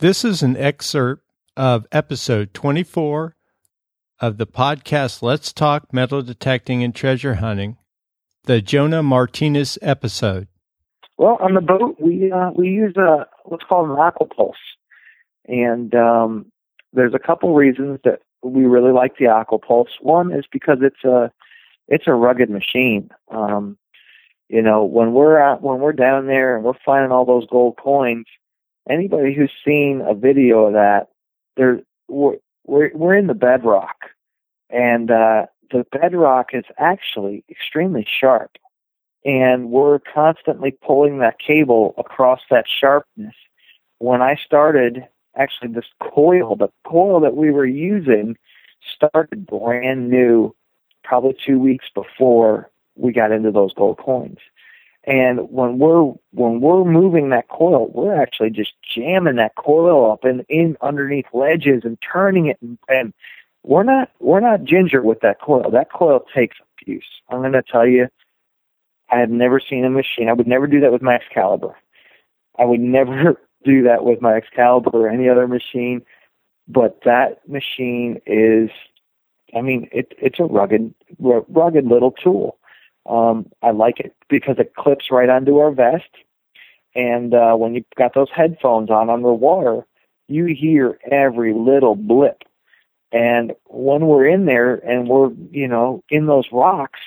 This is an excerpt of episode 24 of the podcast Let's Talk Metal Detecting and Treasure Hunting, the Jonah Martinez episode. Well, on the boat, we uh, we use a what's called an aquapulse, and um, there's a couple reasons that we really like the aquapulse. One is because it's a it's a rugged machine. Um, you know, when we're when we're down there and we're finding all those gold coins, anybody who's seen a video of that, there we're we're, in the bedrock, and uh, the bedrock is actually extremely sharp, and we're constantly pulling that cable across that sharpness. When I started, actually, this coil, the coil that we were using, started brand new, probably two weeks before we got into those gold coins. And when we're when we're moving that coil, we're actually just jamming that coil up and in underneath ledges and turning it and, and we're not we're not ginger with that coil. That coil takes abuse. I'm gonna tell you, I have never seen a machine. I would never do that with my Excalibur. I would never do that with my Excalibur or any other machine. But that machine is, I mean, it, it's a rugged, rugged little tool. Um, I like it because it clips right onto our vest. And uh, when you've got those headphones on underwater, you hear every little blip. And when we're in there and we're, you know, in those rocks,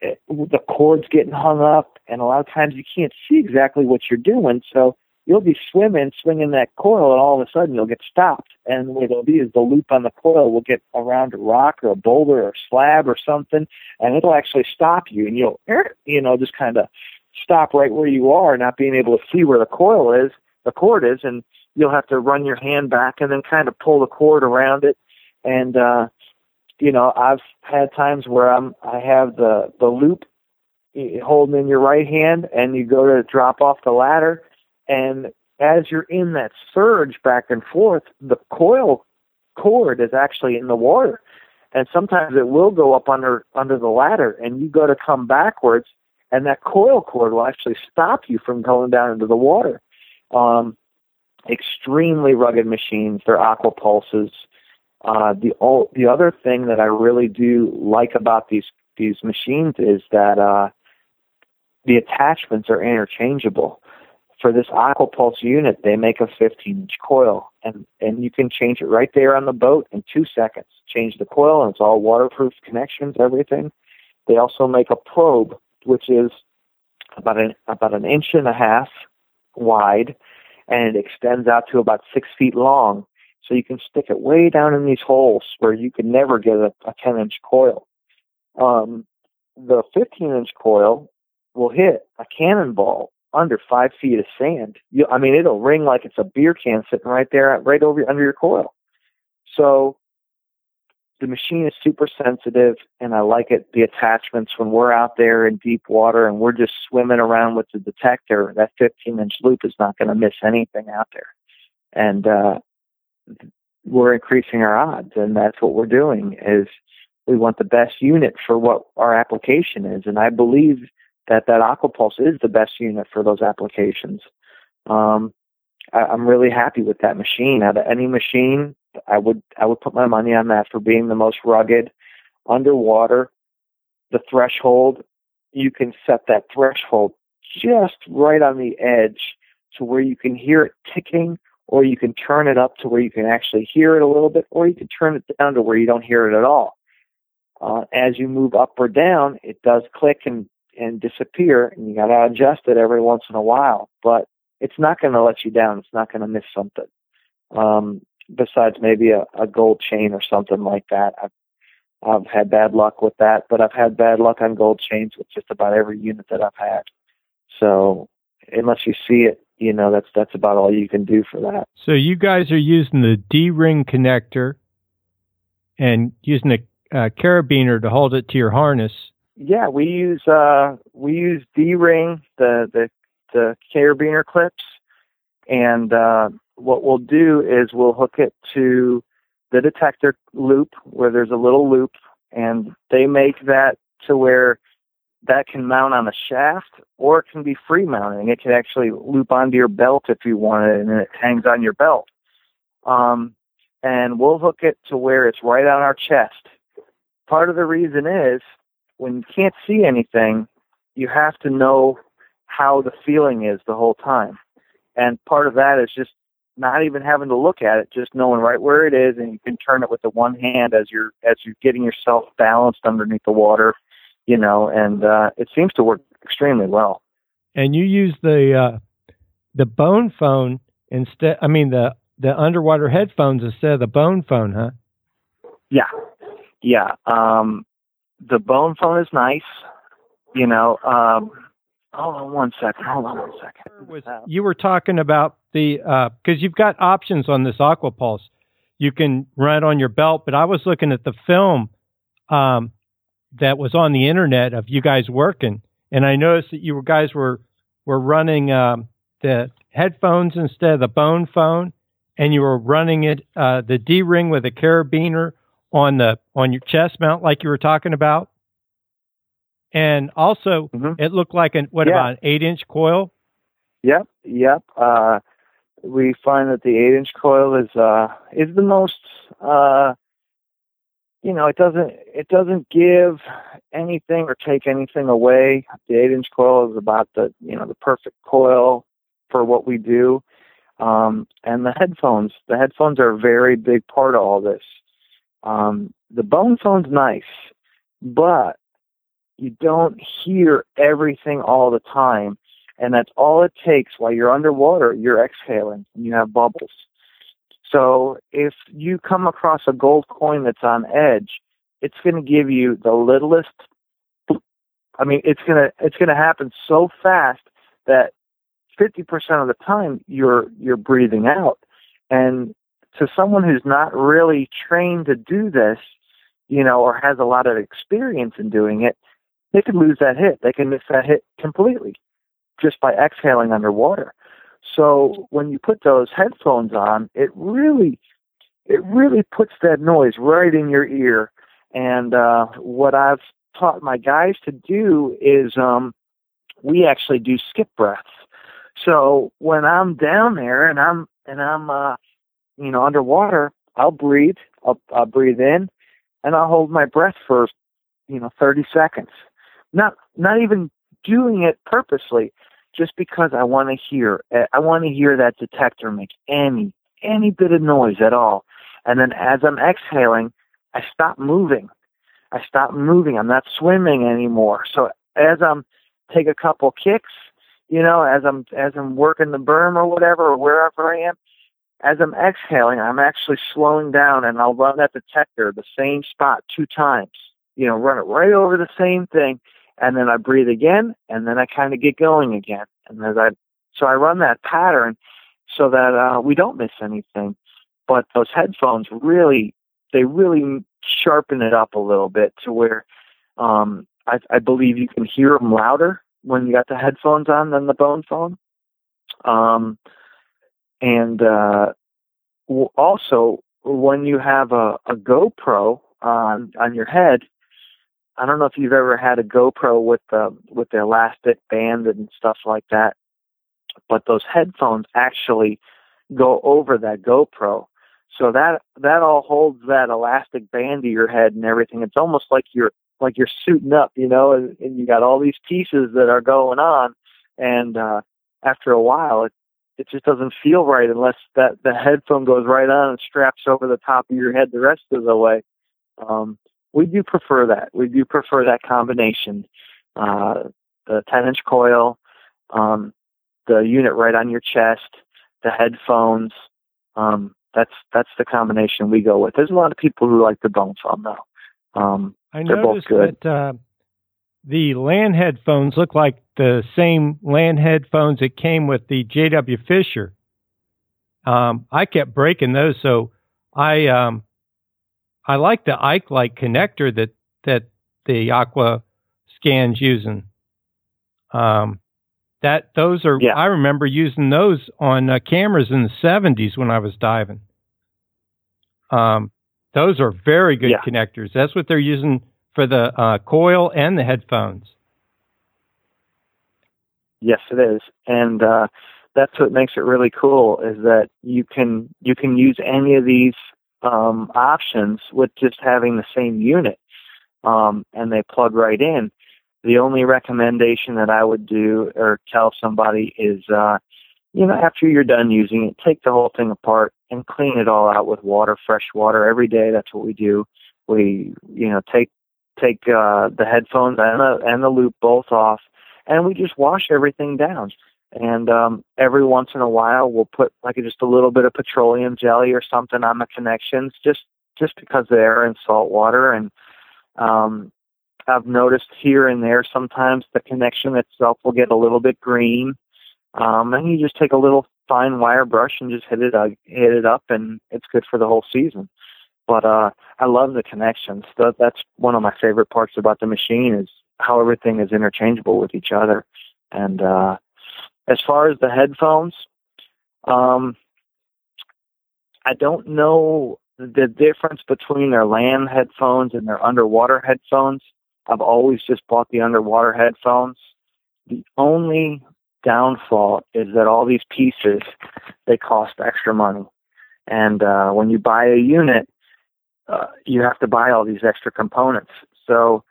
it, the cord's getting hung up, and a lot of times you can't see exactly what you're doing. So you'll be swimming, swinging that coil, and all of a sudden you'll get stopped. And what it'll be is the loop on the coil will get around a rock or a boulder or a slab or something, and it'll actually stop you, and you'll, you know, just kind of stop right where you are, not being able to see where the coil is, the cord is, and you'll have to run your hand back and then kind of pull the cord around it. And uh, you know, I've had times where I'm, I have the the loop eh, holding in your right hand, and you go to drop off the ladder and as you're in that surge back and forth, the coil cord is actually in the water. And sometimes it will go up under under the ladder and you go to come backwards and that coil cord will actually stop you from going down into the water. Um, extremely rugged machines. They're aqua pulses. Uh, the the other thing that I really do like about these these machines is that uh, the attachments are interchangeable for this Aquapulse unit, they make a 15 inch coil, and and you can change it right there on the boat in two seconds. Change the coil, and it's all waterproof connections, everything. They also make a probe, which is about an about an inch and a half wide, and it extends out to about six feet long. So you can stick it way down in these holes where you could never get a, a 10 inch coil. Um, the 15 inch coil will hit a cannonball under five feet of sand. You, I mean, it'll ring like it's a beer can sitting right there, right over under your coil. So the machine is super sensitive, and I like it. The attachments when we're out there in deep water and we're just swimming around with the detector, that 15 inch loop is not going to miss anything out there, and uh, we're increasing our odds, and that's what we're doing. Is we want the best unit for what our application is, and I believe that that Aquapulse is the best unit for those applications. Um, I, I'm really happy with that machine. Out of any machine, I would I would put my money on that for being the most rugged. Underwater, the threshold you can set that threshold just right on the edge to where you can hear it ticking, or you can turn it up to where you can actually hear it a little bit, or you can turn it down to where you don't hear it at all. Uh, as you move up or down, it does click and and disappear, and you got to adjust it every once in a while. But it's not going to let you down. It's not going to miss something. Um, besides maybe a, a gold chain or something like that. I've, I've had bad luck with that, but I've had bad luck on gold chains with just about every unit that I've had. So unless you see it, you know that's that's about all you can do for that. So you guys are using the D ring connector and using a, a carabiner to hold it to your harness yeah, we use uh, we use D ring the the the carabiner clips, and uh, what we'll do is we'll hook it to the detector loop where there's a little loop, and they make that to where that can mount on a shaft or it can be free mounting. It can actually loop onto your belt if you want it and it hangs on your belt. Um, and we'll hook it to where it's right on our chest. Part of the reason is when you can't see anything, you have to know how the feeling is the whole time. And part of that is just not even having to look at it, just knowing right where it is, and you can turn it with the one hand as you're as you're getting yourself balanced underneath the water, you know, and uh, it seems to work extremely well. And you use the uh, the bone phone instead. I mean the the underwater headphones instead of the bone phone, huh? Yeah, yeah. Um, the bone phone is nice, you know. Um, hold on one second. Hold on one second. Was, you were talking about the because uh, you've got options on this Aquapulse. You can run it on your belt, but I was looking at the film um, that was on the internet of you guys working, and I noticed that you guys were were running um, the headphones instead of the bone phone, and you were running it uh, the D ring with a carabiner on the on your chest mount, like you were talking about. And also, mm-hmm. it looked like an what yeah. about an eight inch coil? Yep, yep. Uh, we find that the eight inch coil is uh, is the most uh, you know it doesn't it doesn't give anything or take anything away. The eight inch coil is about the you know the perfect coil for what we do. Um, and the headphones, the headphones are a very big part of all this. Um, the bone phone's nice, but you don't hear everything all the time. And that's all it takes while you're underwater, you're exhaling and you have bubbles. So if you come across a gold coin that's on edge, it's going to give you the littlest I mean, it's going to it's going to happen so fast that 50% of the time you're you're breathing out. And to someone who's not really trained to do this, you know, or has a lot of experience in doing it, they can lose that hit. They can miss that hit completely just by exhaling underwater. So when you put those headphones on, it really, it really puts that noise right in your ear. And uh, what I've taught my guys to do is um, we actually do skip breaths. So when I'm down there and I'm and I'm uh, you know underwater, I'll breathe. I'll, I'll breathe in, and I'll hold my breath for you know 30 seconds not not even doing it purposely, just because I want to hear. Eh, I want to hear that detector make any any bit of noise at all. And then as I'm exhaling, I stop moving. I stop moving. I'm not swimming anymore. So as I'm take a couple kicks, you know, as I'm as I'm working the berm or whatever or wherever I am, as I'm exhaling, I'm actually slowing down and I'll run that detector the same spot two times. You know, run it right over the same thing and then I breathe again, and then I kind of get going again. And as I, so I run that pattern so that uh, we don't miss anything. But those headphones really, they really sharpen it up a little bit to where um, I, I believe you can hear them louder when you got the headphones on than the bone phone. Um, and uh, also, when you have a, a GoPro on on your head, I don't know if you've ever had a GoPro with the with the elastic band and stuff like that, but those headphones actually go over that GoPro. So that that all holds that elastic band to your head and everything. It's almost like you're like you're suiting up, you know, and, and you got all these pieces that are going on, and uh, after a while, it it just doesn't feel right unless that the headphone goes right on and straps over the top of your head the rest of the way. Um, we do prefer that. We do prefer that combination. Uh, the 10 inch coil, um, the unit right on your chest, the headphones. Um, that's that's the combination we go with. There's a lot of people who like the bone phone though. Um, I they're both good. that uh, the land headphones look like the same land headphones that came with the JW Fisher. Um, I kept breaking those, so I um, I like the Ikelite connector that that the Aqua scans using. Um, that those are yeah. I remember using those on uh, cameras in the 70s when I was diving. Um, those are very good yeah. connectors. That's what they're using for the uh, coil and the headphones. Yes, it is, and uh, that's what makes it really cool. Is that you can you can use any of these um, options with just having the same unit, um, and they plug right in. The only recommendation that I would do or tell somebody is, uh, you know, after you're done using it, take the whole thing apart and clean it all out with water, fresh water every day. That's what we do. We, you know, take take uh, the headphones and the and the loop both off, and we just wash everything down. And um, every once in a while, we'll put like just a little bit of petroleum jelly or something on the connections, just just because they are in salt water. And um, I've noticed here and there sometimes the connection itself will get a little bit green. Um, and you just take a little fine wire brush and just hit it uh, hit it up, and it's good for the whole season. But uh, I love the connections. That, that's one of my favorite parts about the machine is how everything is interchangeable with each other. And uh, as far as the headphones, um, I don't know the difference between their land headphones and their underwater headphones. I've always just bought the underwater headphones. The only downfall is that all these pieces they cost extra money, and uh, when you buy a unit, uh, you have to buy all these extra components. So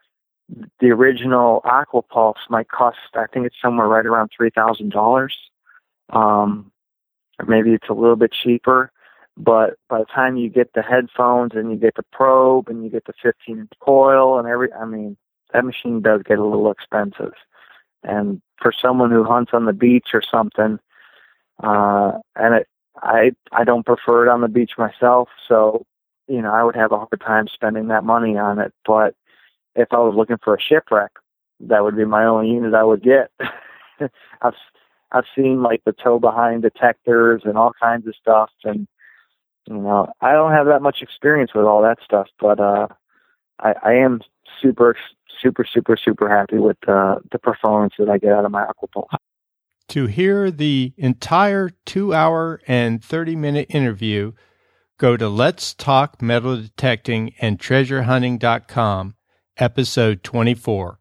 the original Aquapulse might cost, I think it's somewhere right around three thousand dollars, um, or maybe it's a little bit cheaper. But by the time you get the headphones and you get the probe and you get the 15 inch coil and every, I mean, that machine does get a little expensive. And for someone who hunts on the beach or something, uh, and it, I I don't prefer it on the beach myself, so you know, I would have a hard time spending that money on it. But if I was looking for a shipwreck, that would be my only unit I would get. I've I've seen like the tow behind detectors and all kinds of stuff, and you know, I don't have that much experience with all that stuff, but uh, I, I am super, super, super, super happy with uh, the performance that I get out of my Aquapulse. To hear the entire two hour and 30 minute interview, go to Let's Talk Metal Detecting and TreasureHunting.com, episode 24.